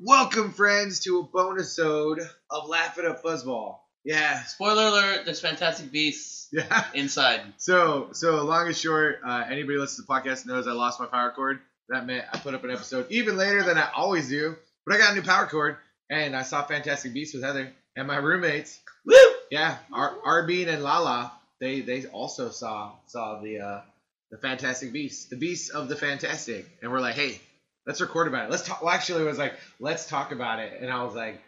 Welcome, friends, to a bonusode of Laugh It Up Fuzzball. Yeah, Spoiler alert: There's Fantastic Beasts yeah. inside. So, so long and short, uh, anybody listens to the podcast knows I lost my power cord. That meant I put up an episode even later than I always do. But I got a new power cord, and I saw Fantastic Beasts with Heather and my roommates. Woo! Yeah, Ar- Arvin and Lala. They they also saw saw the uh, the Fantastic Beasts, the Beasts of the Fantastic, and we're like, hey, let's record about it. Let's talk. Well, actually, it was like, let's talk about it, and I was like.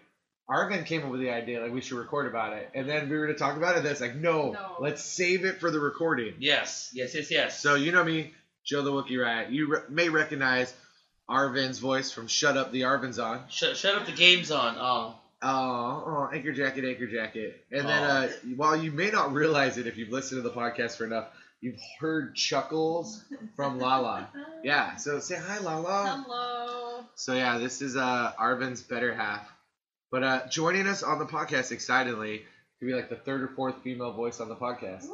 Arvin came up with the idea like we should record about it, and then we were to talk about it. That's like, no, No. let's save it for the recording. Yes, yes, yes, yes. So you know me, Joe the Wookiee Riot. You re- may recognize Arvin's voice from "Shut Up, the Arvin's On." shut, shut up the game's on. Oh, Oh, oh, anchor jacket, anchor jacket. And then, uh, while you may not realize it if you've listened to the podcast for enough, you've heard chuckles from Lala. Yeah. So say hi, Lala. Hello. So yeah, this is uh Arvin's better half. But uh, joining us on the podcast excitedly to be like the third or fourth female voice on the podcast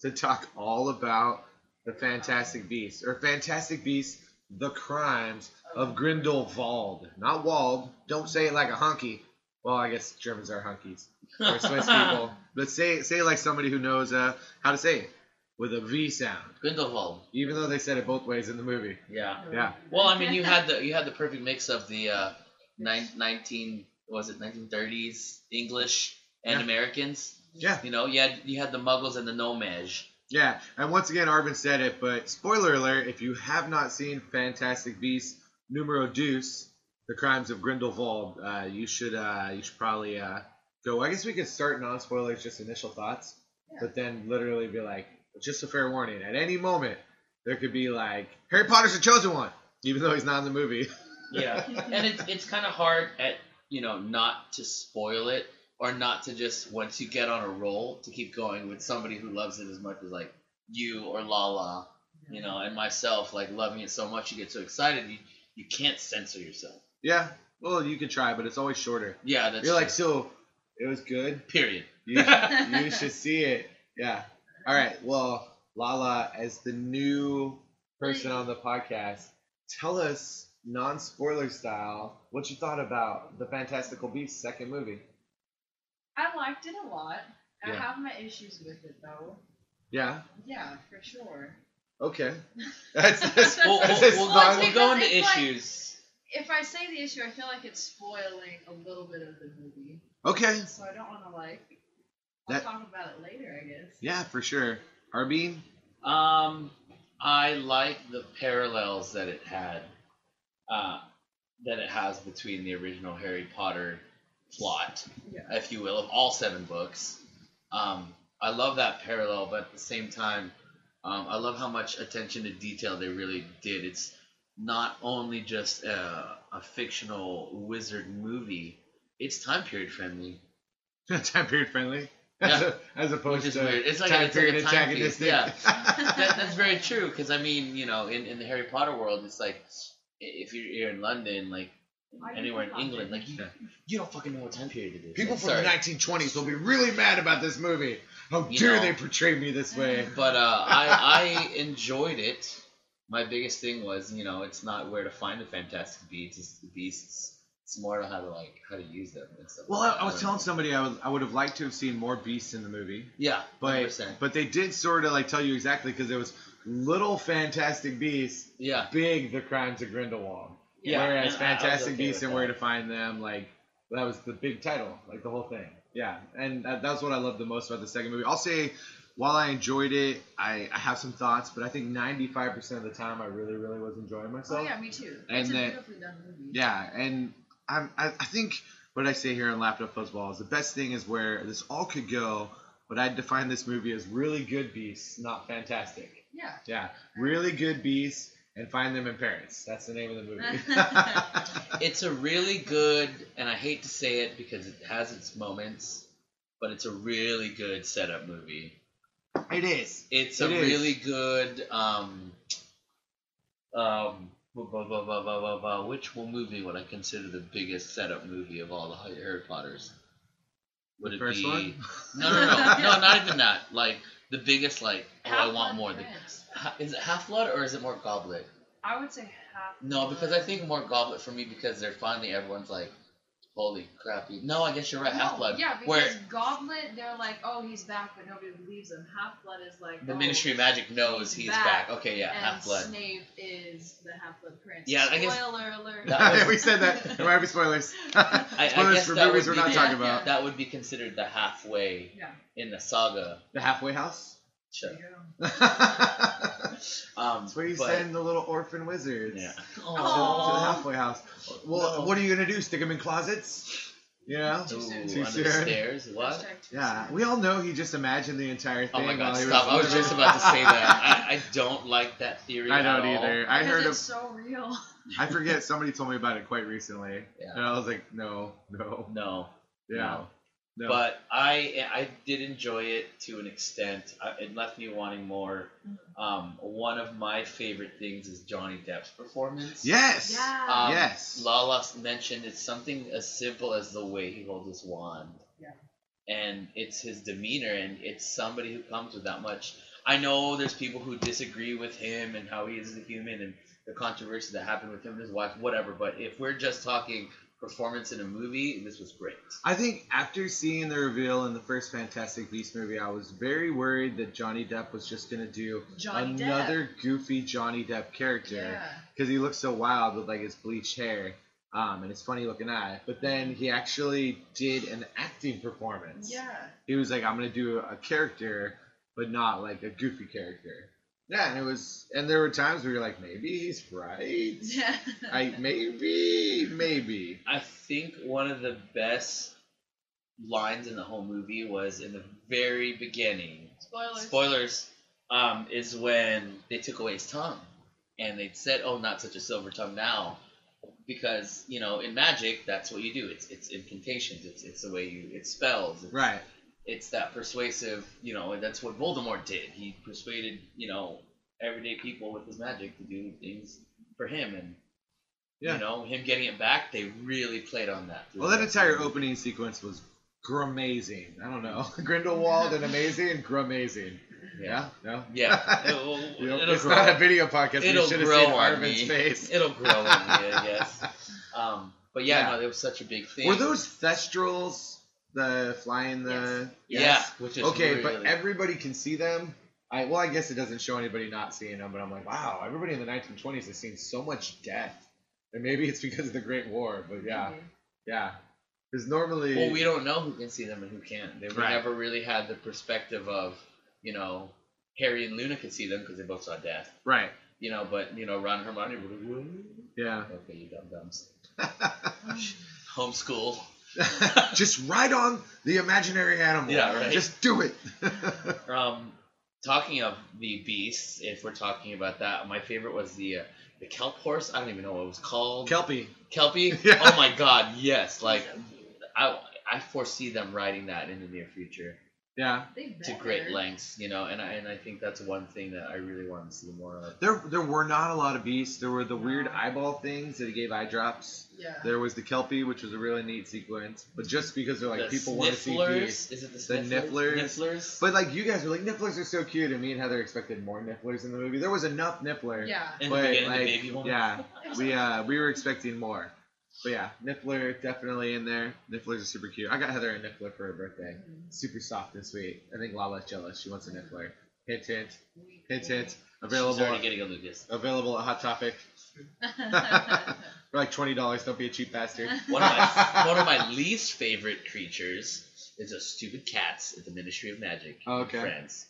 to talk all about the Fantastic Beasts or Fantastic Beasts: The Crimes of Grindelwald, not Wald. Don't say it like a hunky. Well, I guess Germans are hunkies. We're Swiss people, but say say it like somebody who knows uh, how to say it with a V sound, Grindelwald. even though they said it both ways in the movie. Yeah. Yeah. Well, I mean, you had the you had the perfect mix of the uh, nine, 19 was it 1930s English and Yeah. Americans. Yeah. You know, you had you had the Muggles and the No-Maj. Yeah, and once again, Arvin said it, but spoiler alert: if you have not seen Fantastic Beasts numero deuce, The Crimes of Grindelwald, uh, you should uh, you should probably uh, go. I guess we could start non spoilers, just initial thoughts, Yeah. but then literally be like, just a fair warning: at any moment, there could be like Harry Potter's the chosen one, even though he's not in the movie. Yeah. and it's it's kind of hard at you know not to spoil it or not to just once you get on a roll to keep going with somebody who loves it as much as like you or Lala, you know, and myself like loving it so much you get so excited you you can't censor yourself. yeah, well, you could try, but it's always shorter. Yeah, that's You're like, so it was good. period. You, you should see it. Yeah. All right. Well, Lala, as the new person on the podcast, tell us, non spoiler style, what you thought about the Fantastical Beasts second movie. I liked it a lot. I Yeah. have my issues with it though. Yeah. Yeah, for sure. Okay. That's, that's, We'll, that's we'll, as we'll, long- go, we'll go into It's like- issues. If I say the issue, I feel like it's spoiling a little bit of the movie. Okay. So I don't want to like. I'll That- talk about it later, I guess. Yeah, for sure. Arvin? Um, I like the parallels that it had, uh, that it has between the original Harry Potter plot, Yeah. if you will, of all seven books. Um, I love that parallel, but at the same time, um, I love how much attention to detail they really did. It's not only just a, a fictional wizard movie; it's time period friendly. time period friendly. As, Yeah. a, as opposed Which is to weird. It's like a- time it's like a period timepiece, antagonistic. yeah. that, that's very true because I mean, you know, in, in the Harry Potter world, it's like if you're, you're in London, like anywhere in England, like you, you don't fucking know what time period it is. People Like, from sorry. the 1920s will be really mad about this movie. How You dare know. they portray me this way? But uh, I I enjoyed it. My biggest thing was, you know, it's not where to find the Fantastic Beasts. It's beasts. It's on how to like how to use them and stuff. Well, like I. I was telling somebody I would, I would have liked to have seen more beasts in the movie, Yeah, but 100%. but they did sort of like tell you exactly because there was little Fantastic Beasts, yeah, big The Crimes of Grindelwald. Yeah, Whereas and I- I Fantastic okay Beasts with and Where to Find Them, like that was the big title, like the whole thing. Yeah, and that, that's what I loved the most about the second movie. I'll say, while I enjoyed it, I, I have some thoughts, but I think 95% of the time I really, really was enjoying myself. Oh yeah, me too. And it's a then- beautifully done movie. Yeah, and I'm, I, I think what I say here on Laugh It Up Fuzzball is the best thing is where this all could go, but I'd define this movie as really good beasts, not fantastic. Yeah. Yeah, really good beasts and find them in Paris. That's the name of the movie. It's a really good, and I hate to say it because it has its moments, but it's a really good setup movie. it is. It's It a is. really good. Um, um, blah, blah, blah, blah, blah, blah, blah. which one movie would I consider the biggest setup movie of all the Harry Potters? Would The it first be? one? No, no, no, no, not even that. Like the biggest, like oh, I want more. The, Prince. Is it Half Blood or is it more Goblet? I would say half. No, because I think more Goblet for me because they're finally everyone's like, holy crappy. No, I guess you're right. No, Half Blood. Yeah, because where Goblet, they're like, oh, he's back, but nobody believes him. Half Blood is like, the oh, Ministry of Magic knows he's he's back, back. Okay, yeah, and Half Blood. Snape is the Half Blood Prince. Yeah, I guess- Spoiler alert. That was- we said that. There might be spoilers. I, I spoilers guess for that movies would we're not the- talking about. That would be considered the halfway yeah. in the saga. The halfway house. Sure. There you go. That's Um, where you but- send the little orphan wizards. Yeah. To, to the halfway house. Well, No. what are you gonna do? Stick them in closets? You know? Too Ooh, soon. Too under soon. the stairs. What? Yeah, we all know he just imagined the entire thing. Oh my god, while he stop. I was just about to say that. I, I don't like that theory. I at don't all. either. I heard it's of. so real. I forget. Somebody told me about it quite recently, Yeah. and I was like, no, no, No. yeah, No. No. But I I did enjoy it to an extent. It left me wanting more. Um, one of my favorite things is Johnny Depp's performance. yes, Yeah. Um, Yes. Lala mentioned it's something as simple as the way he holds his wand. Yeah. And it's his demeanor, and it's somebody who comes with that much. I know there's people who disagree with him and how he is as a human and the controversy that happened with him and his wife, whatever. But if we're just talking performance in a movie, and this was great. I think after seeing the reveal in the first Fantastic Beast movie, I was very worried that Johnny Depp was just gonna do Johnny another goofy Johnny Depp character Yeah. because he looks so wild with like his bleached hair um, and his funny looking eye. But then he actually did an acting performance. Yeah. He was like, I'm gonna do a character, but not like a goofy character. Yeah, and it was, and there were times where you're like, maybe he's right. Yeah. I maybe, maybe. I think one of the best lines in the whole movie was in the very beginning. Spoilers. Spoilers. Um, is when they took away his tongue, and they said, "Oh, not such a silver tongue now," because you know in magic that's what you do. It's it's incantations. It's it's the way you it spells. It's, Right. It's that persuasive. You know, and that's what Voldemort did. He persuaded you know everyday people with his magic to do things for him, and Yeah. you know him getting it back. They really played on that. Well, the that rest of the entire movie. opening sequence was gramazing. I don't know. Grindelwald and amazing and gramazing. Yeah? No? Yeah. It'll, You know, it'll it's grow. not a video podcast. It'll we should have grow seen on me. face. It'll grow on me, I guess. Um, but yeah, Yeah. no, it was such a big thing. Were those Thestrals the flying the? Yeah, which is Okay, really, but everybody can see them. I well, I guess it doesn't show anybody not seeing them, but I'm like, wow, everybody in the 1920s has seen so much death, and maybe it's because of the Great War. But yeah, Maybe. yeah, because normally, well, we don't know who can see them and who can't. They Right. never really had the perspective of, you know, Harry and Luna could see them because they both saw death. right, You know, but you know, Ron and Hermione were like, yeah. Okay, you dumb dumbs. Homeschool. Just ride on the imaginary animal. Yeah, right. Just do it. Um, talking of the beasts, if we're talking about that, my favorite was the uh, the kelp horse. I don't even know what it was called. Kelpie. Kelpie. Yeah. Oh my God, yes! Like, I I foresee them riding that in the near future Yeah. To great lengths, you know. And I and I think that's one thing that I really want to see more of. There, there were not a lot of beasts. There were the weird eyeball things that he gave eye drops. Yeah. There was the Kelpie, which was a really neat sequence. But just because they're like the people want to see Snifflers. beasts. Is it the The Snifflers? Nifflers. Nifflers. But like you guys were like, Nifflers are so cute, and me and Heather expected more Nifflers in the movie. There was enough Niffler. Yeah. in the but, beginning, like, the baby one. Yeah, we uh we were expecting more. But yeah, Niffler definitely in there. Nifflers are super cute. I got Heather a Niffler for her birthday. Mm-hmm. Super soft and sweet. I think Lala's jealous. She wants a Niffler. Hint hint. Hint hint. She's Available already getting a Lucas. available at Hot Topic for like twenty dollars. Don't be a cheap bastard. One of my one of my least favorite creatures is a stupid cats at the Ministry of Magic. in Oh, Okay. France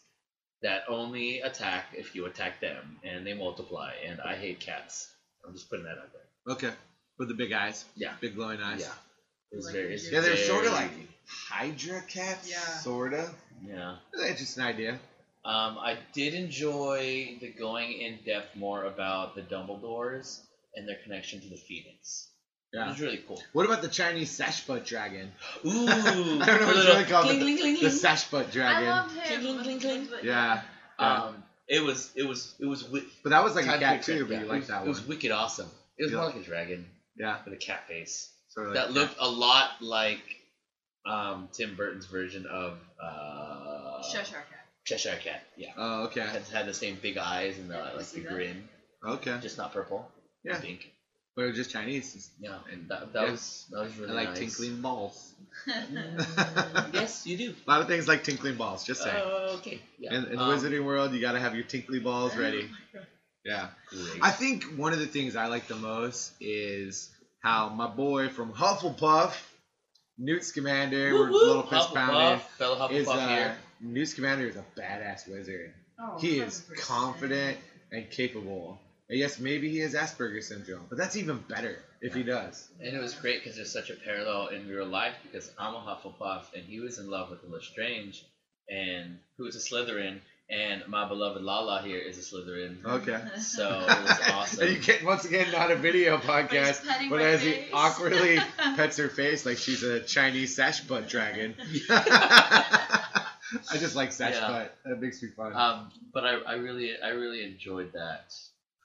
that only attack if you attack them, and they multiply. And I hate cats. I'm just putting that out there. Okay. With the big eyes. Yeah. Big glowing eyes. Yeah. It's Like very. you It's. Yeah, they're sorta like Hydra cats. Yeah. Sorta. Yeah. It's just an idea. Um, I did enjoy the going in depth more about the Dumbledores and their connection to the Phoenix. It Yeah. was really cool. What about the Chinese Sashbutt dragon? Ooh, I don't know what it's little really called, cling, but cling, cling, The cling. Sashbutt I dragon. love him. Cling, cling, cling, but- Yeah. yeah. Um, it was it was it was wi- but that was like a time cat quick, too, but yeah, you it like was- that It was wicked awesome. It was Yeah. more like a dragon Yeah. with a cat face. Sort of that like looked a lot like um, Tim Burton's version of uh, Cheshire Cat. Cheshire Cat. Yeah, Oh, okay. had, had the same big eyes and the, I like the that. grin, Okay. just not purple. Yeah. pink. But it was just Chinese. Yeah, And and that, that yeah. was that was I really like nice. tinkling balls. Yes, you do. A lot of things like tinkling balls, just saying. Uh, okay. Yeah. in in the um, wizarding world, you gotta have your tinkly balls ready. Yeah. great. I think one of the things I like the most is how my boy from Hufflepuff, Newt Scamander, we're woo, little fist Hufflepuff, pounding, fellow is uh, here. Newt Scamander is a badass wizard. Oh, He is 100%. confident and capable. And yes, maybe he has Asperger's syndrome, but that's even better if he does. And it was great because there's such a parallel in real life because I'm a Hufflepuff and he was in love with Lestrange, and who is a Slytherin, and my beloved Lala here is a Slytherin. Okay. So it was awesome. And you get once again not a video podcast, but as he awkwardly pets her face like she's a Chinese sash butt dragon. I just like sash Yeah. butt. That makes me fun. Um, but I, I really I really enjoyed that.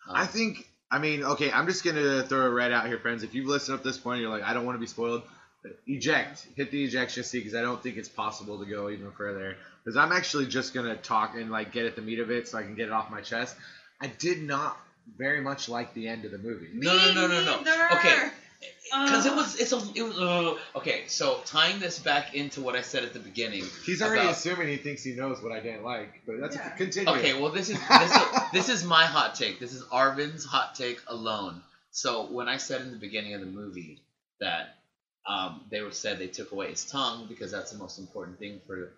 Um, I think. I mean, okay. I'm just gonna throw it right out here, friends. If you've listened up this point, you're like, I don't want to be spoiled. Eject. Hit the ejection seat because I don't think it's possible to go even further. Because I'm actually just gonna talk and like get at the meat of it so I can get it off my chest. I did not very much like the end of the movie. No, no, no, no, no. neither. Okay. because it was it's a it was uh, okay. So tying this back into what I said at the beginning. He's already about- assuming he thinks he knows what I didn't like, but that's Yeah. continue. Okay, well this is this is, this is my hot take. This is Arvin's hot take alone. So when I said in the beginning of the movie that um, they were said they took away his tongue because that's the most important thing for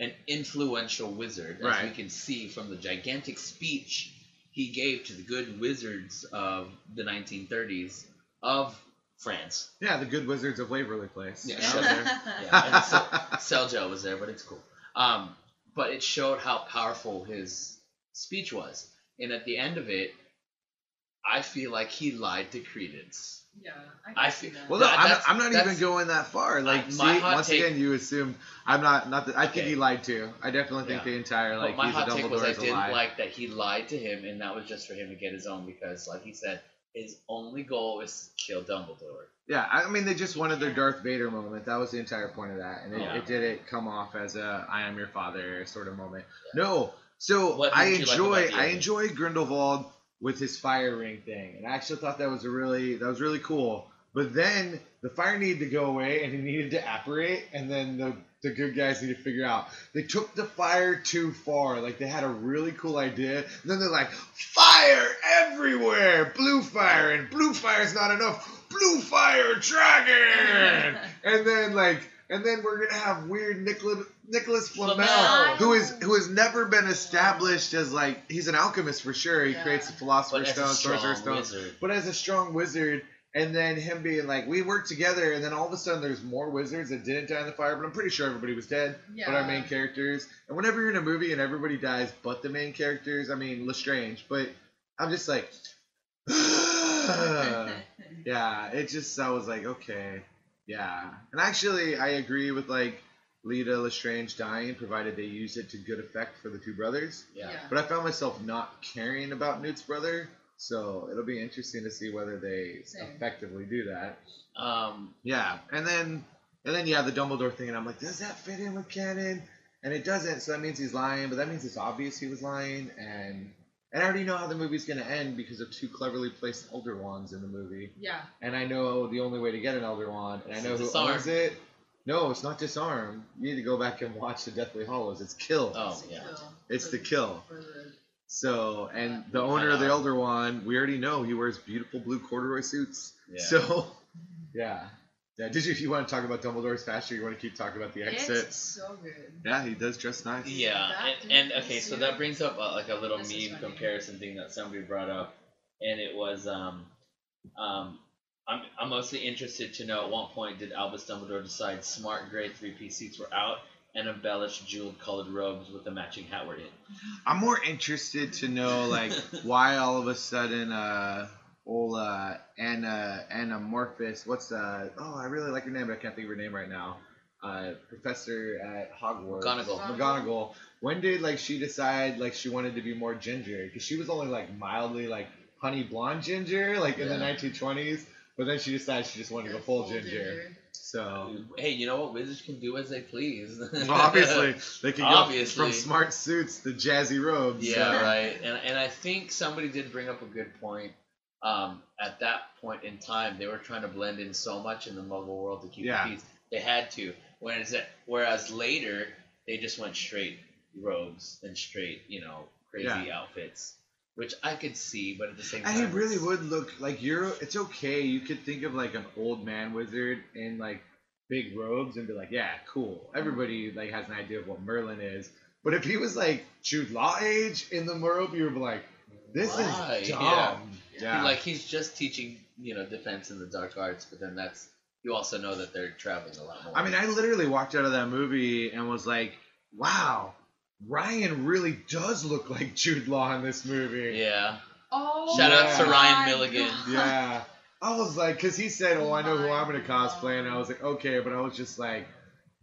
an influential wizard, as we can see from the gigantic speech he gave to the good wizards of the 1930s of France. Yeah, the good wizards of Waverly Place. Yeah, Out. Yeah, and so, Seljo was there, but it's cool. Um, but it showed how powerful his speech was, and at the end of it, I feel like he lied to Credence. Yeah, I, I see feel- that. Well, no, That- I'm not, I'm not even going that far. Like, I- see, my hot once take- again, you assumed I'm not. Not that I think Okay. he lied to. I definitely think Yeah. the entire like but my he's hot a take was Dumbledore I didn't lie. like that he lied to him, and that was just for him to get his own because, like he said, his only goal is to kill Dumbledore. Yeah, I mean they just wanted their Darth Vader moment. That was the entire point of that, and it, Yeah. it didn't come off as a "I am your father" sort of moment. No, so What I didn't like enjoy I enjoy Grindelwald with his fire ring thing, and I actually thought that was a really that was really cool. But then the fire needed to go away, and he needed to apparate, and then the the good guys need to figure out they took the fire too far. Like they had a really cool idea, and then they're like, fire everywhere, blue fire, and blue fire's not enough. Blue fire dragon, and then like, and then we're gonna have weird Nicholas Nicholas Flamel, Flamel. who is who has never been established as like he's an alchemist for sure. He Yeah. creates the Philosopher's as Stone, Sorcerer's strong Stone, wizard, but as a strong wizard. And then him being like, we work together, and then all of a sudden there's more wizards that didn't die in the fire, but I'm pretty sure everybody was dead yeah. but our main characters. And whenever you're in a movie and everybody dies but the main characters, I mean Lestrange, but I'm just like Yeah, it just I was like, okay. Yeah. And actually I agree with like Leta Lestrange dying, provided they use it to good effect for the two brothers. yeah. Yeah. But I found myself not caring about Newt's brother, so it'll be interesting to see whether they Same. effectively do that. Um, Yeah, and then and then yeah, the Dumbledore thing, and I'm like, does that fit in with canon? And it doesn't, so that means he's lying, but that means it's obvious he was lying, and and I already know how the movie's gonna end because of two cleverly placed Elder Wands in the movie, Yeah. and I know the only way to get an Elder Wand, and I know who Disarm. owns it. No, it's not disarm. You need to go back and watch the Deathly Hallows. It's kill. Oh, It's the yeah. kill. It's the kill. So, and the owner of the. Elder Wand, we already know he wears beautiful blue corduroy suits. Yeah. So, yeah. Yeah, did you, if you want to talk about Dumbledore's faster, you want to keep talking about the exit? It's so good. Yeah, he does dress nice. Yeah, and, and okay, so that brings up uh, like a little This is meme comparison thing that somebody brought up, and it was um, um, I'm I'm mostly interested to know at what point did Albus Dumbledore decide smart grade three piece suits were out, and embellished jeweled colored robes with the matching hat were in. I'm more interested to know like why all of a sudden uh old uh Anna Anamorphous what's uh oh I really like her name but I can't think of her name right now. Uh professor at Hogwarts. McGonagall. McGonagall. When did like she decide like she wanted to be more ginger? Because she was only like mildly like honey blonde ginger like in the 1920s, but then she decided she just wanted to go full ginger. So Hey, you know what? Wizards can do as they please. well, obviously they could go Obviously. from smart suits to jazzy robes. Yeah, so- right. And and I think somebody did bring up a good point. Um, at that point in time, they were trying to blend in so much in the Muggle world to keep Yeah. the peace. They had to. Whereas whereas later they just went straight robes and straight, you know, crazy Yeah. outfits, which I could see, but at the same time, And he really would look like you're. It's okay. You could think of like an old man wizard in like big robes and be like, yeah, cool. Everybody like has an idea of what Merlin is. But if he was like Jude Law age in the robe, you would be like, this Why? is dumb. He- Yeah. like he's just teaching, you know, defense in the dark arts, but then that's you also know that they're traveling a lot more. I mean, I literally walked out of that movie and was like, wow, Ryan really does look like Jude Law in this movie. yeah. Oh, Shout out to my Ryan Milligan. God. Yeah. I was like, because he said, oh, I know who I'm going to cosplay. And I was like, okay. But I was just like,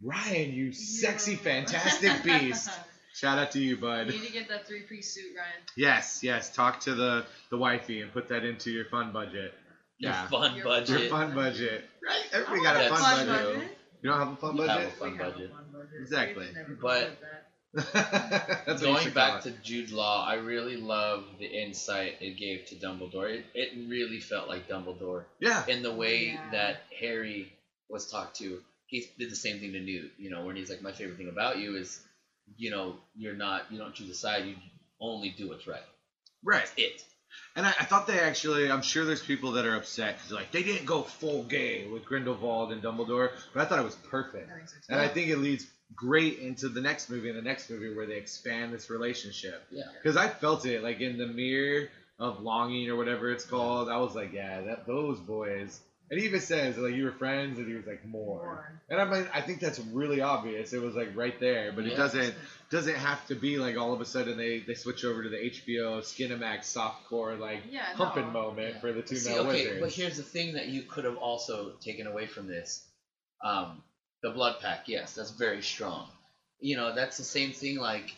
Ryan, you sexy, fantastic beast. Shout out to you, bud. you bud. need to get that three piece suit, Ryan. Yes, yes. Talk to the, the wifey and put that into your fun budget. Your Yeah. fun Your- budget. Your fun budget. Right? Everybody got a want fun a budget. You don't have a fun You have budget? a fun We have a budget. fun budget. Exactly. We've But- called it that. That's Going back to Jude Law, I really love the insight it gave to Dumbledore. It, it really felt like Dumbledore. Yeah. in the way Yeah. that Harry was talked to. He did the same thing to Newt. You know, when he's like, "My favorite thing about you is, you know, you're not, you don't choose a side. You only do what's right. Right. That's it." And I, I thought they actually, I'm sure there's people that are upset because like they didn't go full gay with Grindelwald and Dumbledore, but I thought it was perfect. I so. And I think it leads great into the next movie and the next movie where they expand this relationship. Yeah. Because I felt it like in the mirror of longing or whatever it's called. I was like, yeah, that those boys. And he even says like you were friends, and he was like more. More. And I mean, I think that's really obvious. It was like right there, but it doesn't doesn't have to be like all of a sudden they they switch over to the HBO Skinamax softcore like Yeah, humping no. moment for the two See, male okay, wizards. but here's the thing that you could have also taken away from this. Um, the blood pack, yes, that's very strong. You know, that's the same thing. Like,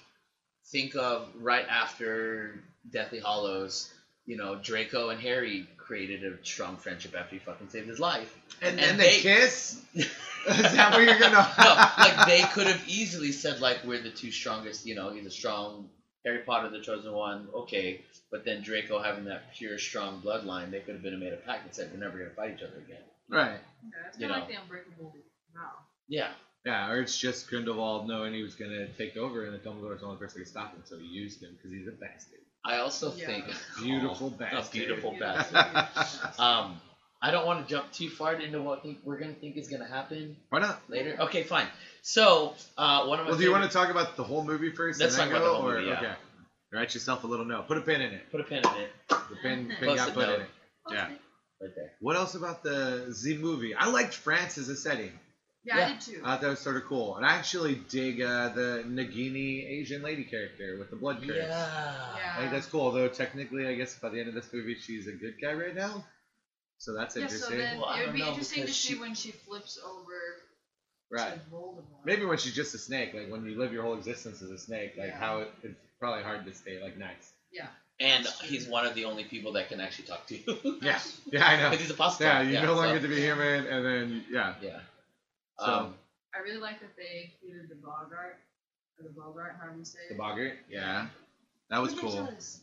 think of right after Deathly Hallows. You know, Draco and Harry created a strong friendship after he fucking saved his life. and, and then they, they- kiss. Is that what you're gonna? no, like they could have easily said like we're the two strongest. You know, he's a strong Harry Potter, the chosen one. Okay, but then Draco having that pure, strong bloodline, they could have been made a pact and said we're never gonna fight each other again. right. Yeah, it's You kind of know. like the unbreakable vow. Yeah, Yeah, or it's just Grindelwald knowing he was gonna take over, and that Dumbledore's the only person who could stop him, so he used him because he's a bastard. I also Yeah. think Beautiful Oh, bastard. A beautiful Yeah. bastard. Um, I don't want to jump too far into what we're gonna think is gonna happen Why not? later. Okay, fine. So uh, one of my Well, do you want to talk about the whole movie 1st Let's talk about go, the whole or movie, yeah. okay? Write yourself a little note. Put a pin in it. put a pin in it The pin, pin got Post-it put in it. Yeah. right there? What else about the Z movie? I liked France as a setting. Yeah, Yeah. I did too. I thought that was sort of cool, and I actually dig uh, the Nagini Asian lady character with the blood curse. Yeah. yeah. I think that's cool. Although technically, I guess by the end of this movie, she's a good guy right now. So that's Yeah, so interesting. then Well, it would be know, interesting to see she- when she flips over right. to Voldemort. Maybe when she's just a snake, like when you live your whole existence as a snake, like Yeah. how it, it's probably hard to stay like nice. Yeah. And he's one of the only people that can actually talk to you. Yeah, yeah, I know. Because he's a apostle. Yeah, you no longer so- get to be human, and then yeah. Yeah. So Um, I really like that they included the Boggart, the Boggart, however you say the Boggart, yeah, that was cool. Ridiculous.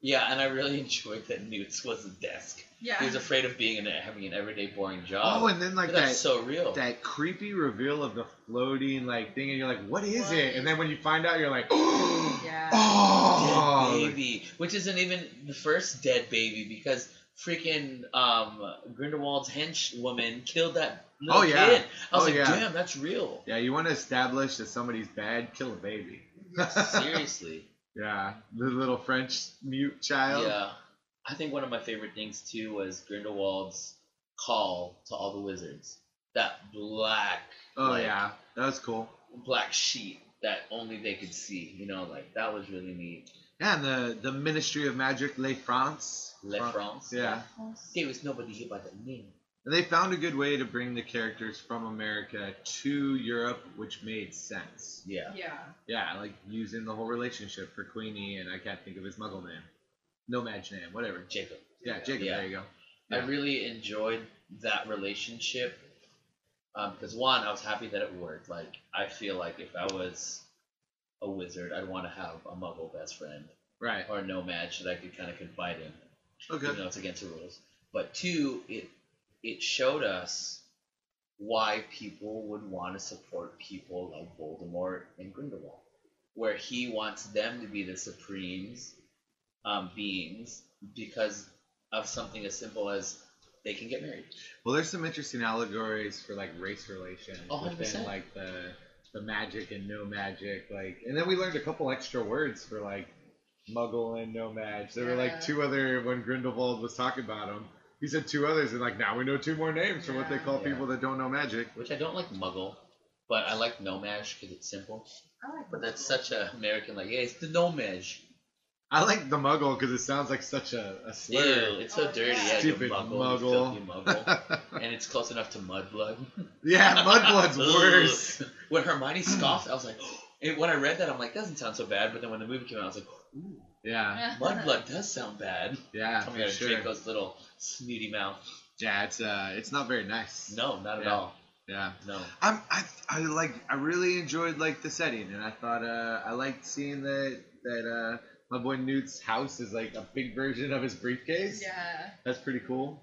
yeah, and I really enjoyed that Newt's was a desk. Yeah. He was afraid of being an having an everyday boring job. Oh, and then like that's that so real. that creepy reveal of the floating like thing, and you're like, what is What it? is And then when you find out, you're like, Yeah. oh, dead baby, which isn't even the first dead baby because freaking um, Grindelwald's henchwoman killed that little Oh, yeah. kid. I was Oh, like, yeah. damn, that's real. Yeah, you want to establish that somebody's bad, kill a baby. Seriously. Yeah, the little French mute child. Yeah. I think one of my favorite things too was Grindelwald's call to all the wizards. That black. Oh like, yeah, that was cool. black sheet that only they could see. You know, like that was really neat. Yeah, and the the Ministry of Magic, Le France. Le Fran- France. Yeah. There was nobody here by the name. And they found a good way to bring the characters from America to Europe, which made sense. Yeah. yeah. Yeah, like using the whole relationship for Queenie and I can't think of his muggle name. No-Maj name, whatever. Jacob. Yeah, Jacob, Yeah. there you go. I really enjoyed that relationship um, because one, I was happy that it worked. Like I feel like if I was a wizard, I'd want to have a Muggle best friend Right. or No-Maj that I could kind of confide in. Okay. Even though it's against the rules. But two, it it showed us why people would want to support people like Voldemort and Grindelwald, where he wants them to be the supremes um, beings because of something as simple as they can get married. Well, there's some interesting allegories for like race relations A hundred within like the the magic and no magic, like, and then we learned a couple extra words for like muggle and no. There were like two other when Grindelwald was talking about them. He said two others, and like now we know two more names for what they call Yeah. people that don't know magic. Which I don't like Muggle, but I like No-Maj because it's simple. I like But that's such a American like, yeah, it's the Nomage. I like the muggle because it sounds like such a, a Ew, slur. it's so Oh, dirty. yeah. Yeah, Stupid you muggle, you muggle. filthy muggle. and it's close enough to Mudblood. yeah, Mudblood's Ugh. worse. When Hermione scoffed, I was like, and when I read that, I'm like, doesn't sound so bad. But then when the movie came out, I was like, ooh, Yeah, Mudblood does sound bad. yeah, Coming for out of sure. Draco's little snooty mouth. Yeah, it's uh, it's not very nice. No, not at Yeah. all. Yeah. No. I'm, I, I like I really enjoyed like the setting and I thought uh, I liked seeing that that uh, my boy Newt's house is like a big version of his briefcase. Yeah. That's pretty cool.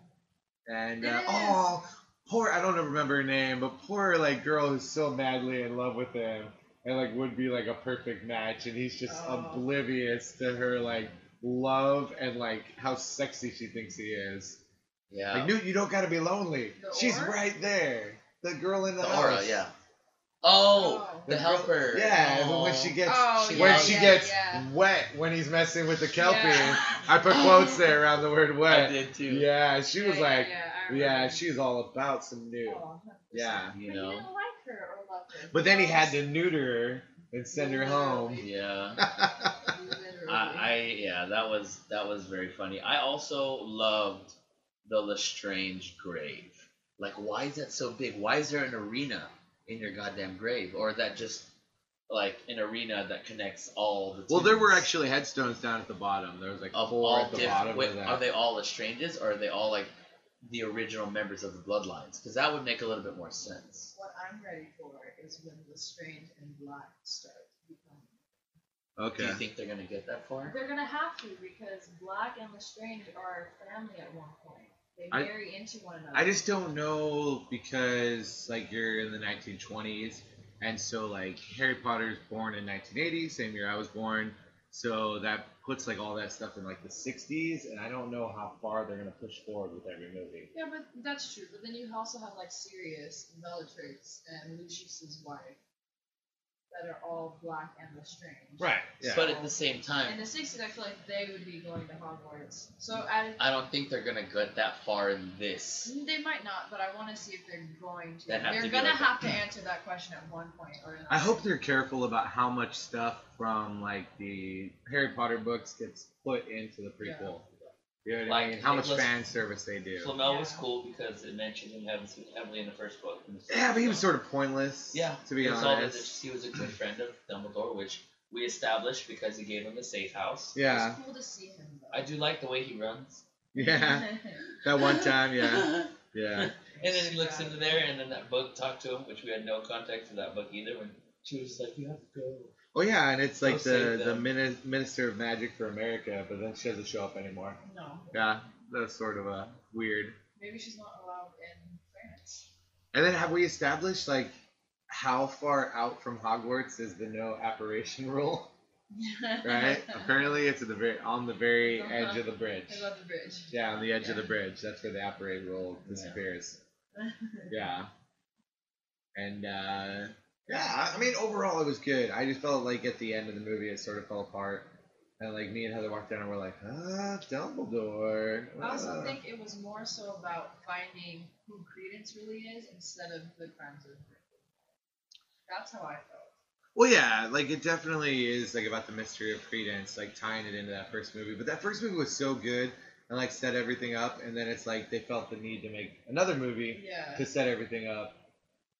And uh, oh, poor I don't remember her name, but poor like girl who's so madly in love with him and like would be like a perfect match and he's just Oh. oblivious to her like love and like how sexy she thinks he is. Yeah. Like Newt, you don't gotta be lonely. The She's aura? right there. The girl in the, the house. aura, yeah. Oh, Oh. the girl- helper. Yeah, Oh. when she oh. gets Oh, She when yeah, she yeah, gets yeah. wet when he's messing with the kelpie. Yeah. I put quotes there around the word wet. I wet. did too. Yeah, she was Yeah, like, yeah, I yeah, remember. all about some new. Oh, Yeah. You But you know. didn't like her or love her. But then he had to neuter her and send her home. Yeah. Literally. I, I yeah, that was that was very funny. I also loved the Lestrange grave. Like, why is that so big? Why is there an arena in your goddamn grave, or is that just like an arena that connects all the? well, there were actually headstones down at the bottom. There was like of four all at the diff- bottom wait, of that. Are they all Lestranges, or are they all like the original members of the bloodlines? Because that would make a little bit more sense. What I'm ready for is when Lestrange and Black start to become. Okay. Do you think they're gonna get that far? They're gonna have to because Black and Lestrange are family at one point. They I- marry into one another. I just don't know because like you're in the 1920s, and so like Harry Potter's born in 1980, same year I was born, so that puts like all that stuff in like the 60s, and I don't know how far they're gonna push forward with every movie. Yeah, but that's true. But then you also have like Sirius, Bellatrix, and Lucius's wife that are all Black and Lestrange. Yeah. But at the same time, In the 60s, I feel like they would be going to Hogwarts. So I, I don't think they're gonna get that far in this. they might not, but I want to see if they're going to. They're to gonna like a- have to answer that question at one point or another. I hope they're careful about how much stuff from like the Harry Potter books gets put into the prequel. You know what I Like, mean? How much Nicholas fan service they do. Flamel was cool because it mentioned him having heavily heavily in the first book. Yeah, but he was sort of pointless. Yeah, To be it was all that honest. just- he was a good friend of Dumbledore, which we established because he gave him the safe house. Yeah. It's cool to see him though. I do like the way he runs. Yeah. That one time, yeah. Yeah. and then he looks into there, and then that book talked to him, which we had no context to that book either. When she was like, "You have to go." Oh yeah, and it's like Go save the the them. mini- minister of magic for America, but then she doesn't show up anymore. no. Yeah, that's sort of a weird. Maybe she's not allowed in France. And then have we established like how far out from Hogwarts is the no apparition rule? Right. Apparently, it's at the very on the very Uh-huh. edge of the bridge. I love the bridge. Yeah, on the edge of the bridge. That's where the apparition rule disappears. Yeah. And uh yeah, I mean overall it was good. I just felt like at the end of the movie it sort of fell apart. And like me and Heather walked down and we're like, ah, Dumbledore. I also ah." think it was more so about finding who Credence really is instead of the crimes of. That's how I felt. Well, yeah, like it definitely is like about the mystery of Credence, like tying it into that first movie. But that first movie was so good and like set everything up, and then it's like they felt the need to make another movie Yeah. to set everything up.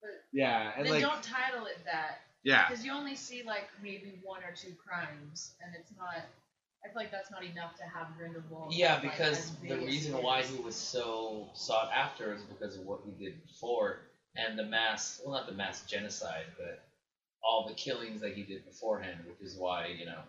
But Yeah, and then like don't title it that yeah, because you only see like maybe one or two crimes, and it's not. I feel like that's not enough to have Grindelwald. Yeah, like, because as big the reason why is. he was so sought after is because of what he did before and the mass, well, not the mass genocide, but all the killings that he did beforehand, which is why, you know,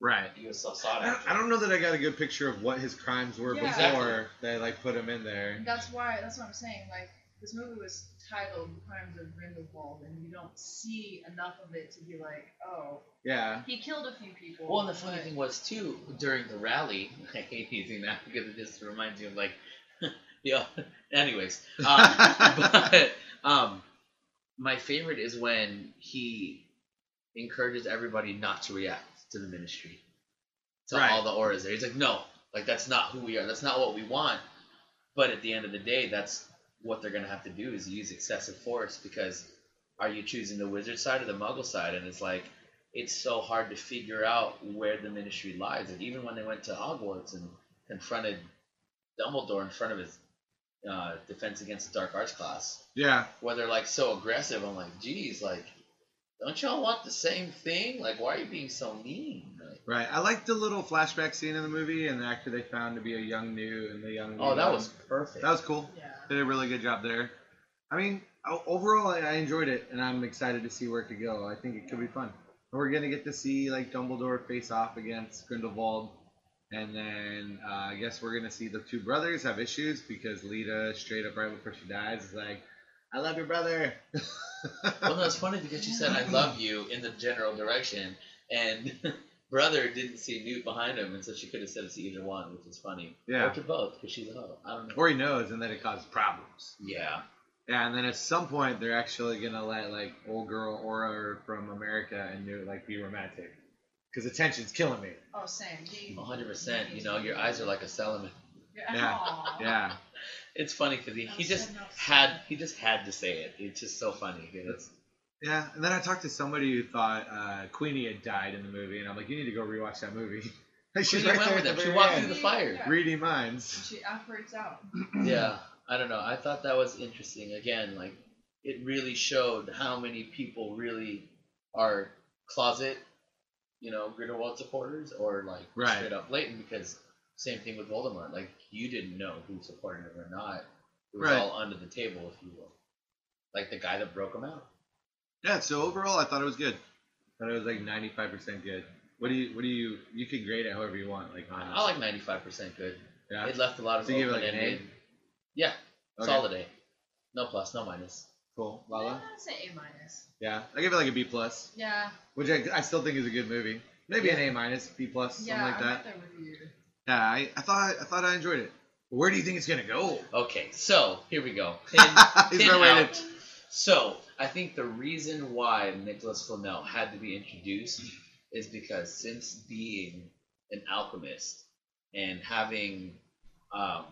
right. he was so sought I don't, after. I don't know that I got a good picture of what his crimes were Yeah. before Exactly. they like put him in there. That's why. That's what I'm saying. Like this movie was titled "Crimes of Grindelwald," and you don't see enough of it to be like, oh, Yeah, he killed a few people. Well, and the funny but- thing was, too, during the rally, I hate using that because it just reminds you of, like, yeah, anyways. Um, but um, my favorite is when he encourages everybody not to react to the ministry, to Right. all the Aurors there. He's like, no, like that's not who we are. That's not what we want. But at the end of the day, that's what they're gonna have to do is use excessive force because are you choosing the wizard side or the muggle side? And it's like it's so hard to figure out where the ministry lies. And even when they went to Hogwarts and confronted Dumbledore in front of his uh, defense against the dark arts class, yeah, where they're like so aggressive, I'm like, geez, like, don't y'all want the same thing? Like, why are you being so mean? Like, right. I liked the little flashback scene in the movie and the actor they found to be a young Newt and the young. oh, that Newt. was perfect. that was cool. Yeah. Did a really good job there. I mean, overall, I, enjoyed it, and I'm excited to see where it could go. I think it could be fun. We're gonna get to see like Dumbledore face off against Grindelwald, and then uh, I guess we're gonna see the two brothers have issues because Leta, straight up right before she dies, is like, "I love your brother." well, no, it's funny because she said, "I love you" in the general direction, and brother didn't see Newt behind him, and so she could have said it's either one, which is funny. Yeah. Or to both, because she's a hoe. I don't know. or he knows, and then it causes problems. yeah. Yeah, and then at some point they're actually gonna let like old girl Auror from America and Newt like be romantic, because attention's killing me. Oh, same. He, 100%. You know, your eyes are like a salamander. Yeah. Aw. Yeah. It's funny because he, he just had he just had to say it. It's just so funny. It's, Yeah, and then I talked to somebody who thought uh, Queenie had died in the movie, and I'm like, you need to go rewatch that movie. She's Queenie right there with at the him. She very walked end. through the fire. Yeah. Reading minds. She operates out. yeah, I don't know. I thought that was interesting. Again, like it really showed how many people really are closet, you know, Grindelwald supporters, or like Right. straight up blatant. Because same thing with Voldemort. Like you didn't know who supported him or not. It was Right. all under the table, if you will. Like the guy that broke him out. Yeah, so overall, I thought it was good. I thought it was like 95% good. What do you, what do you, you can grade it however you want, like honest. I like ninety five percent good. Yeah. It left a lot of So you give it open like an A? ended. Yeah, Okay. solid A. No plus, no minus. Cool. Yeah, Lala. I'd say A minus. Yeah, I give it like a B plus, Yeah. which I, I still think is a good movie. Maybe an A minus, B plus, something Yeah, like I'm that. right with you. Yeah, I, I thought I thought I enjoyed it. Where do you think it's gonna go? Okay, so here we go. Pin, He's pin been waiting. Out. So I think the reason why Nicholas Flamel had to be introduced is because since being an alchemist and having um,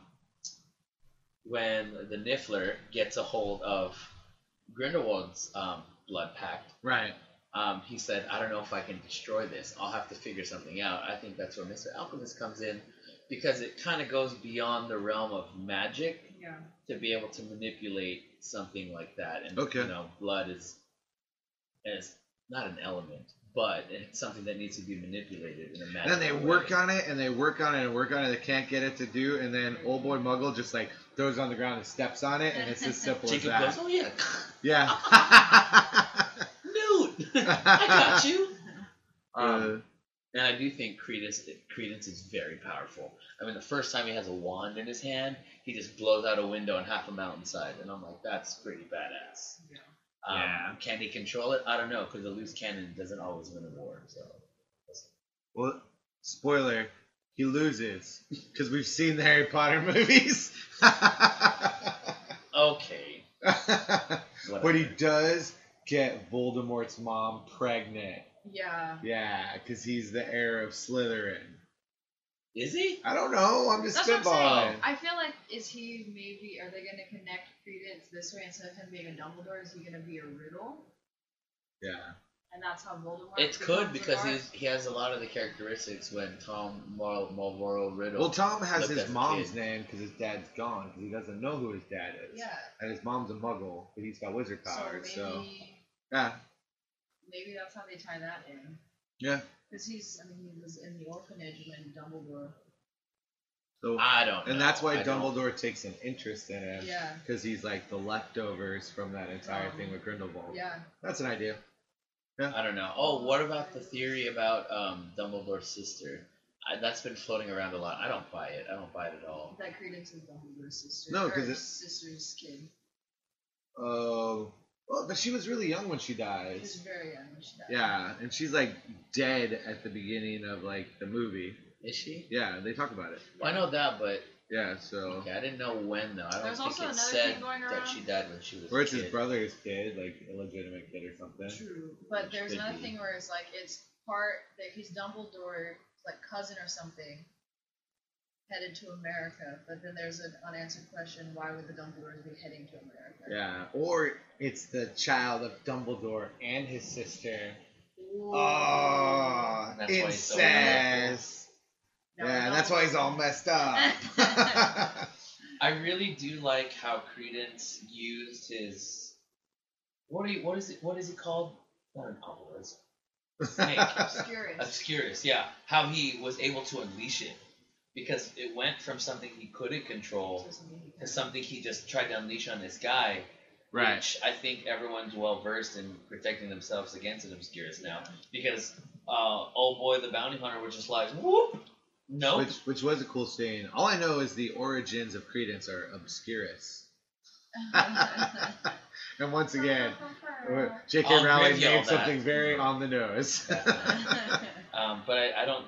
when the Niffler gets a hold of Grindelwald's um, blood pact, Right. um, he said, I don't know if I can destroy this. I'll have to figure something out. I think that's where Mr. Alchemist comes in because it kind of goes beyond the realm of magic Yeah. to be able to manipulate something like that. And, Okay. you know, blood is, is not an element, but it's something that needs to be manipulated in a And magical then they way. work on it and they work on it and work on it. They can't get it to do, and then old boy Muggle just like throws on the ground and steps on it, and it's as simple as Jacob that. goes, oh yeah, Yeah. Newt, I got you. Uh, Um, and I do think Credence, Credence is very powerful. I mean, the first time he has a wand in his hand, he just blows out a window on half a mountainside, and I'm like, that's pretty badass. Yeah. Um, Yeah. Can he control it? I don't know, because a loose cannon doesn't always win a war. So well, spoiler, he loses because we've seen the Harry Potter movies. okay, but he does get Voldemort's mom pregnant. Yeah. Yeah, because he's the heir of Slytherin. is he? I don't know. I'm just That's what I'm spitballing. saying. I feel like is he maybe are they gonna connect Credence this way instead of him being a Dumbledore? Is he gonna be a Riddle? Yeah. and that's how Voldemort. It could the because Dark? he's, he has a lot of the characteristics when Tom Mar- Marvolo Riddle. Well, Tom has Looked his a mom's kid. name because his dad's gone because he doesn't know who his dad is. Yeah. And his mom's a muggle, but he's got wizard powers. so So, maybe yeah, maybe that's how they tie that in. yeah. Because he's, I mean, he was in the orphanage when Dumbledore. So, I don't know. and that's why I don't- Dumbledore takes an interest in him Yeah. because he's like the leftovers from that entire Um, thing with Grindelwald. Yeah. That's an idea. Yeah. I don't know. Oh, what about the theory about um, Dumbledore's sister? I, that's been floating around a lot. I don't buy it. I don't buy it at all. That Credence is Dumbledore's sister. No, because it's sister's kid. Oh, well, but she was really young when she She was very young when she died. Yeah, and she's like dead at the beginning of like the movie. Is she? Yeah, they talk about it. Well, I know that, but Yeah, so okay, I didn't know when though. I don't There's think also it another said thing going that she died when she was or a it's his kid. brother's kid, like illegitimate kid or something. True, but there's Could another be. thing where it's like it's part that he's Dumbledore's like cousin or something, headed to America. But then there's an unanswered question: Why would the Dumbledores be heading to America? Yeah, or it's the child of Dumbledore and his sister. Ooh. Oh, That's why so incest. No, yeah, no. that's why he's all messed up. I really do like how Credence used his. What do you? What is it? What is it called? Not an obelisk. Snake. Obscurus. Obscurus, yeah. How he was able to unleash it. Because it went from something he couldn't control To something he to can- something he just tried to unleash on this guy. right. Which I think everyone's well versed in protecting themselves against an Obscurus now. Because, uh, oh boy, the bounty hunter was just like, whoop! Nope. Which which was a cool scene. All I know is the origins of Credence are obscurus. And once again, J.K. Rowling give y'all named something very on the nose. Um, but I, I don't,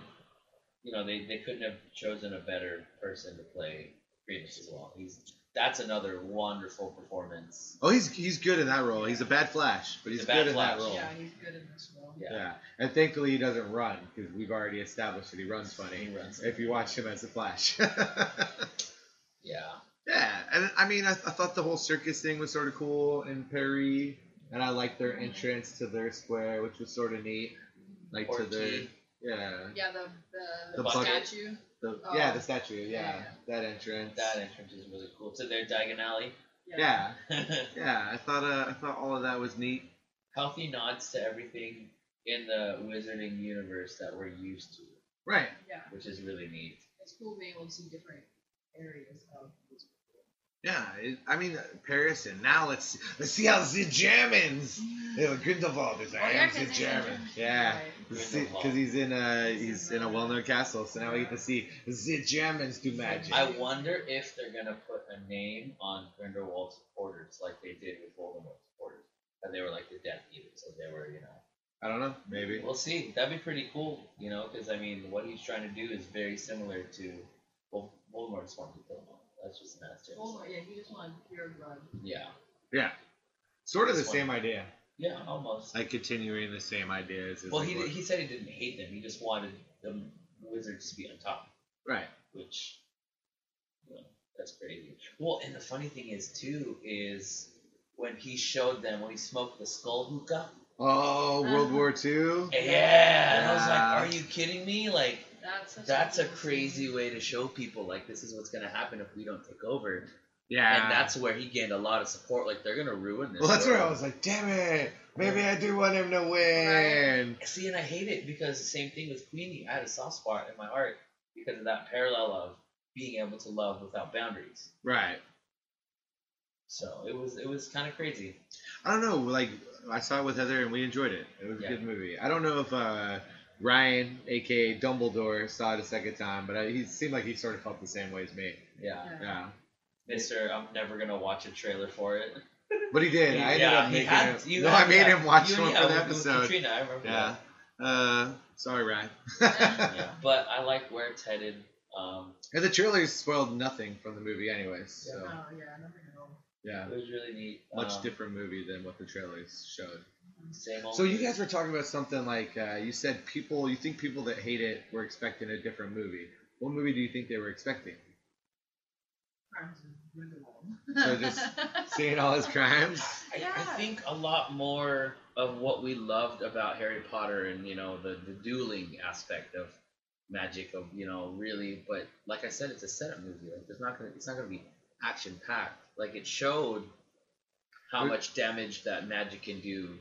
you know, they, they couldn't have chosen a better person to play Credence as well. He's that's another wonderful performance. oh, he's he's good in that role. He's a bad Flash, but he's, He's a bad good in that role. yeah, he's good in this role. Yeah. Yeah, and thankfully he doesn't run because we've already established that he runs funny. He runs If you watch him as the Flash. Yeah. yeah, and I mean, I, I thought the whole circus thing was sort of cool in Paris, and I liked their entrance to their square, which was sort of neat. Like to their Orchid. Yeah, Yeah, the the, The bucket. statue. the, Oh. yeah, the statue, yeah, Yeah, that entrance. That entrance is really cool. To their Diagon Alley. yeah, yeah, I thought uh, I thought all of that was neat. Healthy nods to everything in the wizarding universe that we're used to, Right. Yeah, which is really neat. it's cool being able to see different areas of. this Yeah, it, I mean uh, Paris, and now let's let's see how the Germans. Yeah, Grindelwald is Oh, I yeah, the German. the- Yeah, Right. Because he's in a he's in a well-known castle, so now we get to see the Germans do magic. I wonder if they're gonna put a name on Grindelwald's supporters like they did with Voldemort's supporters, and they were like the Death Eaters, so they were, you know. I don't know, maybe. We'll see. That'd be pretty cool, you know, because I mean, what he's trying to do is very similar to well, Voldemort just wanted to kill him. All. That's just Mass James. Voldemort, yeah, he just wanted pure blood. Yeah, Yeah, sort of the This same idea. yeah, almost. Like continuing the same ideas. As Well, like he what- he said he didn't hate them. He just wanted the wizards to be on top, right. which, you know, that's crazy. Well, and the funny thing is too is when he showed them when he smoked the skull hookah. Oh, World Uh-huh. War Two. Yeah, and I was like, Yeah. are you kidding me? Like. That's such That's a cool crazy way to show people like this is what's gonna happen if we don't take over. Yeah, And that's where he gained a lot of support. Like they're gonna ruin this. well, that's where I was like, damn it, maybe I do want him to win. See, and I hate it because the same thing with Queenie. I had a soft spot in my heart because of that parallel of being able to love without boundaries. Right. So it was it was kind of crazy. I don't know. Like I saw it with Heather and we enjoyed it. It was a good movie. I don't know if uh, Ryan, aka Dumbledore, saw it a second time, but I, he seemed like he sort of felt the same way as me. Yeah, Yeah. Yeah. Mister, I'm never gonna watch a trailer for it. But he did. I ended yeah, up he making had. him. You No, had I made that. him watch You- one for the with- with episode. Katrina, I remember Yeah. Uh, sorry, Ryan. Yeah, but I like where it's headed. Um, and the trailers spoiled nothing from the movie, anyways. So Oh yeah, nothing at all. Yeah, it was really neat. much um, different movie than what the trailers showed. Same old So you guys were talking about something like uh, you said people. You think people that hate it were expecting a different movie. What movie do you think they were expecting? Crimes of So just Seeing all his crimes. I, I think a lot more of what we loved about Harry Potter and you know the the dueling aspect of magic of you know really but like I said it's a setup movie like there's not gonna it's not gonna be action packed like it showed how There- much damage that magic can do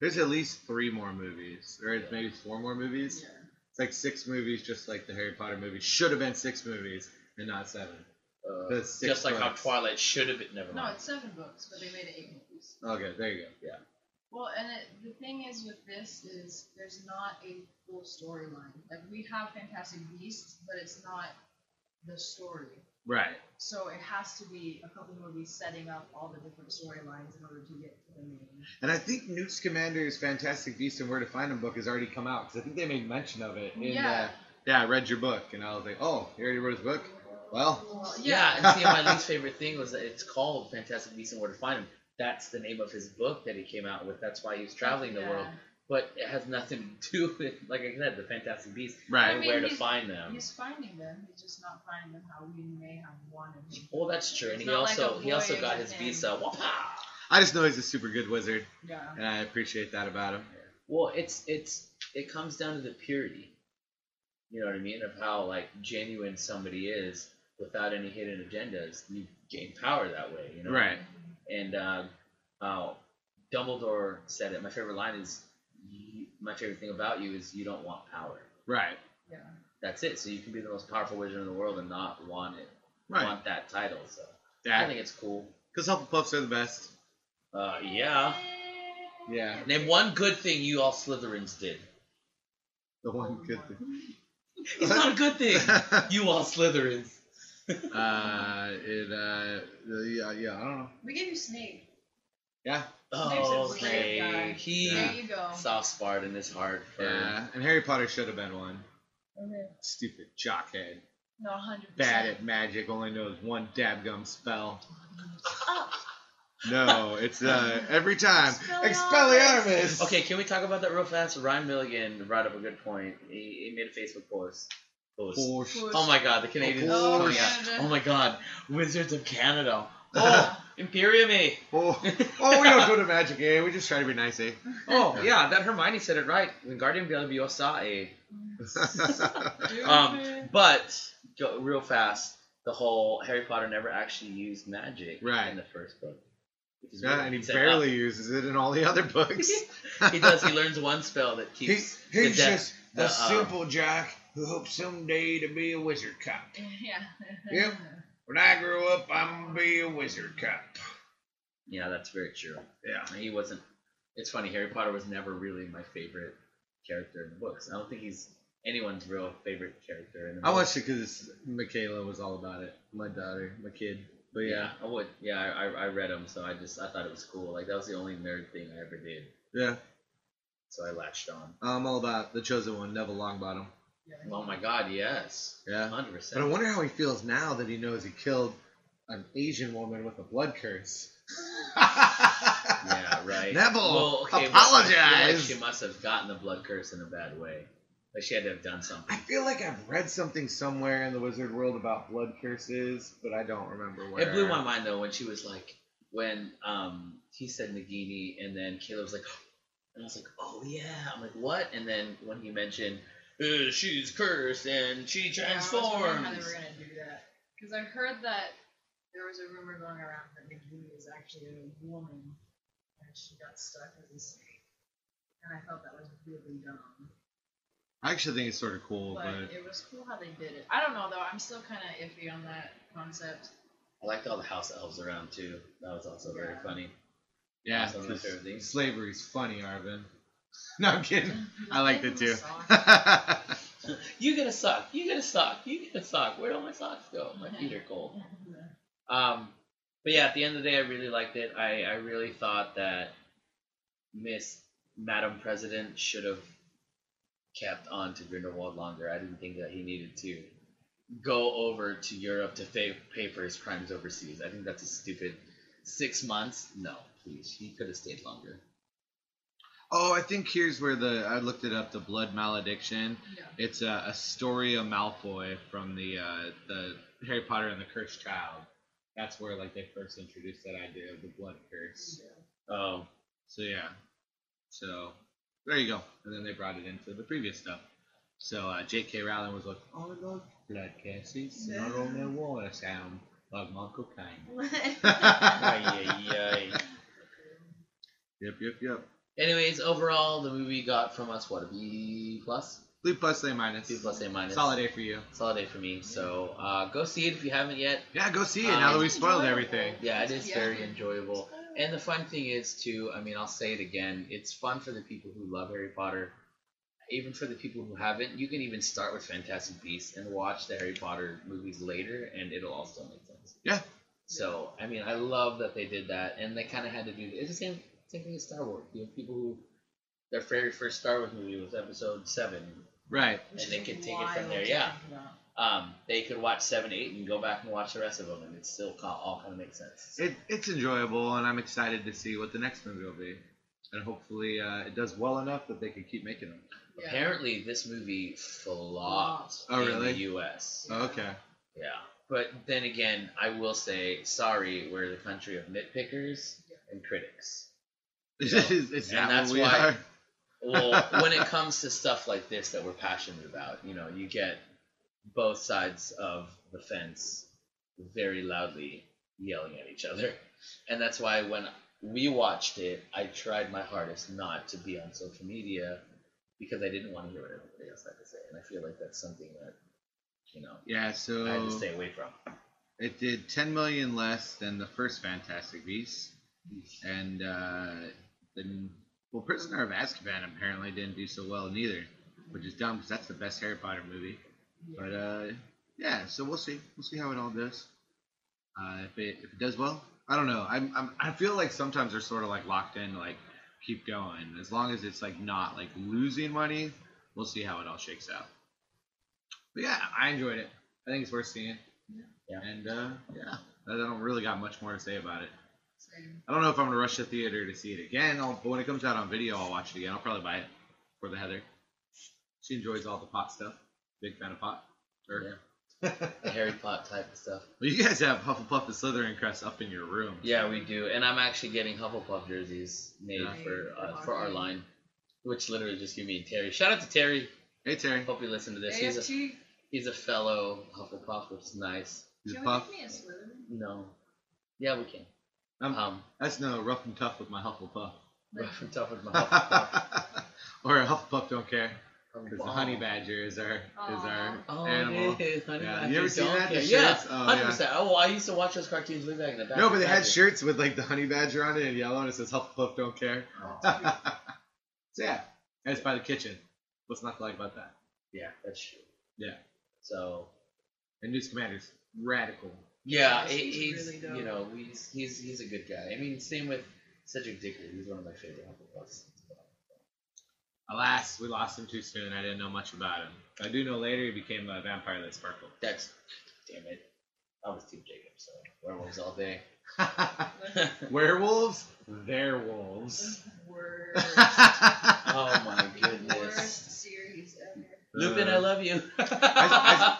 There's at least three more movies, or Yeah. maybe four more movies. Yeah. It's like six movies, just like the Harry Potter movies. Should have been six movies and not seven. uh, The six just like how books. Twilight should have been never No, mind it's seven books, but they made it eight movies. Okay, there you go. Yeah. Well, and it, the thing is with this is there's not a full storyline. Like we have Fantastic Beasts, but it's not the story. Right. So it has to be a couple movies setting up all the different storylines in order to get to the main. And I think Newt Scamander's Fantastic Beasts and Where to Find Them book has already come out because I think they made mention of it. In, Yeah. Uh, yeah, I read your book and I was like, oh, you already wrote his book. Well, Well, yeah, yeah. and see my least favorite thing was that it's called Fantastic Beasts and Where to Find Them that's the name of his book that he came out with that's why he was traveling the world but it has nothing to do with like I said the Fantastic Beasts right. I and mean, where to find them He's finding them. He's just not finding them how we may have wanted him. Well, that's true, and It's he not like also he also got his him. visa. Wapa! I just know he's a super good wizard, Yeah. and I appreciate that about him. Well, it's it's it comes down to the purity. You know what I mean? Of how like genuine somebody is without any hidden agendas. You gain power that way. You know. Right. And uh, uh, Dumbledore said it. My favorite line is, you, "My favorite thing about you is you don't want power. Right. Yeah. That's it. So you can be the most powerful wizard in the world and not want it, Right. want that title. So I think it's cool. Because Hufflepuffs are the best. Uh, yeah. Yeah. Name one good thing you all Slytherins did. The one good thing. It's not a good thing. you all Slytherins. uh, it, uh, yeah, yeah, I don't know. We gave you Snape. Yeah. Snape's a great Okay, guy. he There you go. soft spot in his heart for. Yeah. And Harry Potter should have been one. Okay. Stupid jockhead. No, hundred Bad at magic, only knows one dabgum spell. Oh, No, it's uh every time. Expelliarmus. Expelliarmus! Okay, can we talk about that real fast? Ryan Milligan brought up a good point. He, he made a Facebook post. Post. Push. Push. Oh my God, the Canadians Oh, coming out. Oh my God, Wizards of Canada. Oh, Imperium. Oh, oh, we don't go to Magic, eh? We just try to be nice, eh? Oh yeah, that Hermione said it right. Wingardium Leviosa. Eh. Um, Stupid. but go real fast. The whole Harry Potter never actually used magic Right. in the first book. Yeah, weird. and he said, barely uses it in all the other books. he does. He learns one spell that He, keeps. he's the de- just the, a uh, simple jack who hopes someday to be a wizard cop. yeah. Yep. When I grow up, I'm gonna be a wizard cop. Yeah, that's very true. Yeah. He wasn't. It's funny. Harry Potter was never really my favorite character in the books. I don't think he's anyone's real favorite character in the. I watched it because Michaela was all about it. My daughter, my kid. But yeah, Yeah, I would. Yeah, I, I, I read them, so I just I thought it was cool. Like that was the only nerd thing I ever did, yeah. so I latched on. I'm all about the chosen one, Neville Longbottom. Oh my God, yes, Yeah. 100%. But I wonder how he feels now that he knows he killed an Asian woman with a blood curse. Yeah, right. Neville, well, okay, I feel like she must have gotten the blood curse in a bad way. Like she had to have done something. I feel like I've read something somewhere in the wizard world about blood curses, but I don't remember where. It blew my mind though when she was like, when um he said Nagini, and then Caleb was like, and I was like, oh yeah. I'm like, what? And then when he mentioned, uh, she's cursed and she Yeah, I was wondering transforms. how they were gonna do that. Because I heard that there was a rumor going around that Nagini is actually a woman, and she got stuck as a snake. And I felt that was really dumb. I actually think it's sort of cool, But but it was cool how they did it. I don't know though. I'm still kind of iffy on that concept. I liked all the house elves around too. That was also very funny. yeah, Some of my 'cause favorite things. slavery's funny, Arvin. No, I'm kidding. I liked it too. You get a sock. You get a sock. You get a sock. Where'd all my socks go? My feet are cold. Um, but yeah, at the end of the day, I really liked it. I, I really thought that Miss Madam President should have kept on to Grindelwald longer. I didn't think that he needed to go over to Europe to pay, pay for his crimes overseas. I think that's a stupid six months. No, please. He could have stayed longer. Oh, I think here's where the I looked it up. The blood malediction. Yeah. It's uh, Astoria Malfoy from the uh, the Harry Potter and the Cursed Child. That's where like they first introduced that idea of the blood curse. Yeah. Oh, So yeah, So there you go. And then they brought it into the previous stuff. So uh, J.K. Rowling was like, "I love blood cases, and I don't know why I sound like Michael Caine." Ay, ay, ay. Yep, yep, yep. Anyways, overall, the movie got from us what a B plus, B plus, A minus. B plus, A minus. Solid A for you. Solid A for me. So uh, go see it if you haven't yet. Yeah, go see it Um, now that we spoiled enjoyable. everything. Yeah, it is Yeah. very enjoyable. And the fun thing is too, I mean, I'll say it again, it's fun for the people who love Harry Potter. Even for the people who haven't, you can even start with Fantastic Beasts and watch the Harry Potter movies later, and it'll all still make sense. Yeah. So, I mean, I love that they did that, and they kind of had to do. It's the same same thing as Star Wars. You have people who their very first Star Wars movie was Episode Seven. Right. Which And they is can take it from there, to yeah. Um, they could watch Seven, Eight, and go back and watch the rest of them, and it still all kind of makes sense. It, it's enjoyable, and I'm excited to see what the next movie will be. And hopefully uh, it does well enough that they can keep making them. Yeah. Apparently, this movie flopped Oh, in really? the U.S. Okay. Yeah, but then again, I will say sorry. We're the country of nitpickers and critics. Is, Yeah. is, is And that that's we why- are? Well, when it comes to stuff like this that we're passionate about, you know, you get both sides of the fence very loudly yelling at each other, and that's why when we watched it, I tried my hardest not to be on social media because I didn't want to hear what everybody else had to say, and I feel like that's something that you know Yeah, so I had to stay away from. it did 10 million less than the first Fantastic Beasts. And uh, then, well, Prisoner of Azkaban apparently didn't do so well neither, which is dumb because that's the best Harry Potter movie. But uh, yeah, so we'll see. We'll see how it all does. Uh, if it if it does well, I don't know. I'm, I'm I feel like sometimes they're sort of like locked in, like keep going as long as it's like not like losing money. We'll see how it all shakes out. But yeah, I enjoyed it. I think it's worth seeing. Yeah. And uh, yeah, I don't really got much more to say about it. Same. I don't know if I'm gonna rush the theater to see it again. I'll, but when it comes out on video, I'll watch it again. I'll probably buy it for the Heather. She enjoys all the pot stuff. Big fan of pot. Sure. The Harry Potter type of stuff. Well, you guys have Hufflepuff and Slytherin crest up in your room. Yeah, we do, and I'm actually getting Hufflepuff jerseys made Yeah. for uh, for our line, which literally just give me Terry. Shout out to Terry. Hey Terry, Hope you listen to this. He's a he's a fellow Hufflepuff, which is nice. he's a Can we puff. make me a Slytherin? No, yeah, we can. I'm, Um, that's no rough and tough with my Hufflepuff. rough and tough with my Hufflepuff. or a Hufflepuff don't care. Um, Because the honey badger is our is our Oh, animal. is. Honey Yeah, Badger you ever seen that? The care. Yeah, shirts? Oh, hundred yeah. percent. Oh, I used to watch those cartoons way back in the back. No, but they had Badger. shirts with like the honey badger on it in yellow, and it says Hufflepuff don't care. Oh, so yeah, and it's by the kitchen. What's not to like about that? yeah, that's true. Yeah. So And Newt Scamander's radical. Yeah, Yes, he's he's really you know he's he's he's a good guy. I mean, same with Cedric Diggory. He's one of my favorite Hufflepuffs. Alas, we lost him too soon. I didn't know much about him. I do know later he became a vampire that sparkled. That's damn it. I was Team Jacob, so werewolves all day. Werewolves? They're wolves. Worst. oh my goodness. Worst series ever. Lupin, I love you. I, I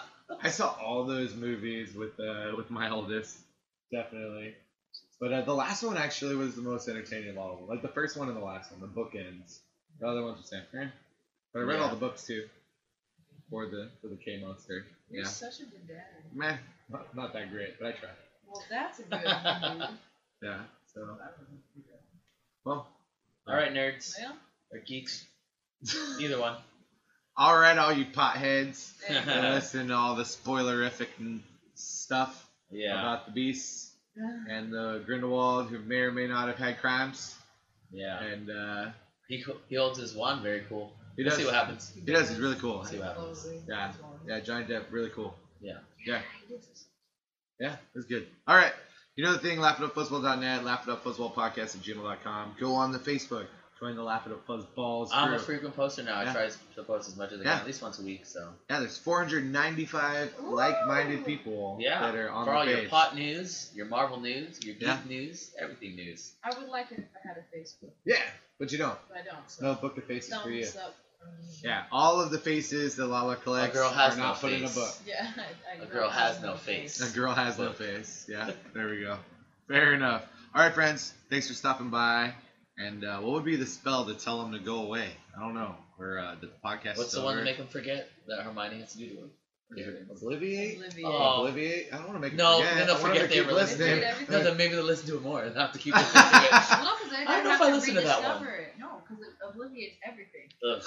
saw all those movies with uh, with my oldest, definitely. But uh, the last one actually was the most entertaining of all of them. Like the first one and the last one, the bookends. The other ones were saying, eh. But I read all the books too. For the for the K monster. You're Yeah. such a good dad. Meh. Not, not that great, but I tried. Well, that's a good move. Yeah. So well. all right, nerds Well, or geeks, either one. All right, all you potheads. there you that go. listen to all the spoilerific stuff Yeah, about the beasts and the Grindelwald, who may or may not have had crimes. yeah. And uh, He co- he holds his wand very cool. he We'll does. see what happens. He does. He's really cool. See what happens. Yeah. Yeah, Johnny Depp, really cool. Yeah. Yeah. Yeah, it's good. All right. You know the thing, laughitupfuzzball.net, laughitupfuzzballpodcast at gmail.com. Go on the Facebook. Join the Laugh It Up Fuzzballs I'm a group. frequent poster now. Yeah. I try to post as much as I Yeah. can, at least once a week. So Yeah, there's 495 Ooh. like-minded people yeah, that are on the page. for the all page. your pot news, your Marvel news, your geek Yeah. news, everything news. I would like it if I had a Facebook, Yeah, but you don't. but I don't. So No book of faces for you. thumbs up. Yeah, all of the faces that Lala collects girl has are not no put in a face. book. Yeah. I, I A girl has no face. A girl has no face. Yeah, there we go. Fair enough. All right, friends. Thanks for stopping by. And uh, what would be the spell to tell him to go away? I don't know. Or uh, the podcast. What's the one to make him forget that Hermione has to do to him? Obliviate? Obliviate. Oh. Obliviate? I don't want to make No, him forget. no, I want him forget they keep ever listening. No, then maybe they'll listen to it more and not have to keep listening to it. Well, no, I I don't know if I listen to that one. it. No, because it obliviates everything. Ugh.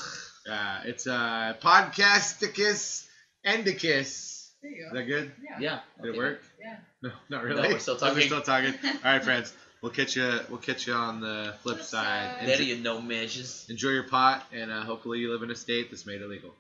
Uh, it's uh, Podcasticus Endicus. There you go. Is go. that good? Yeah. Yeah. Did it okay. work? Yeah. No, not No, really. we're still Oh, We're still talking. All right, friends. We'll catch you. We'll catch you on the flip Flip side. side. There you no measures. Enjoy your pot, and uh, hopefully you live in a state that's made illegal.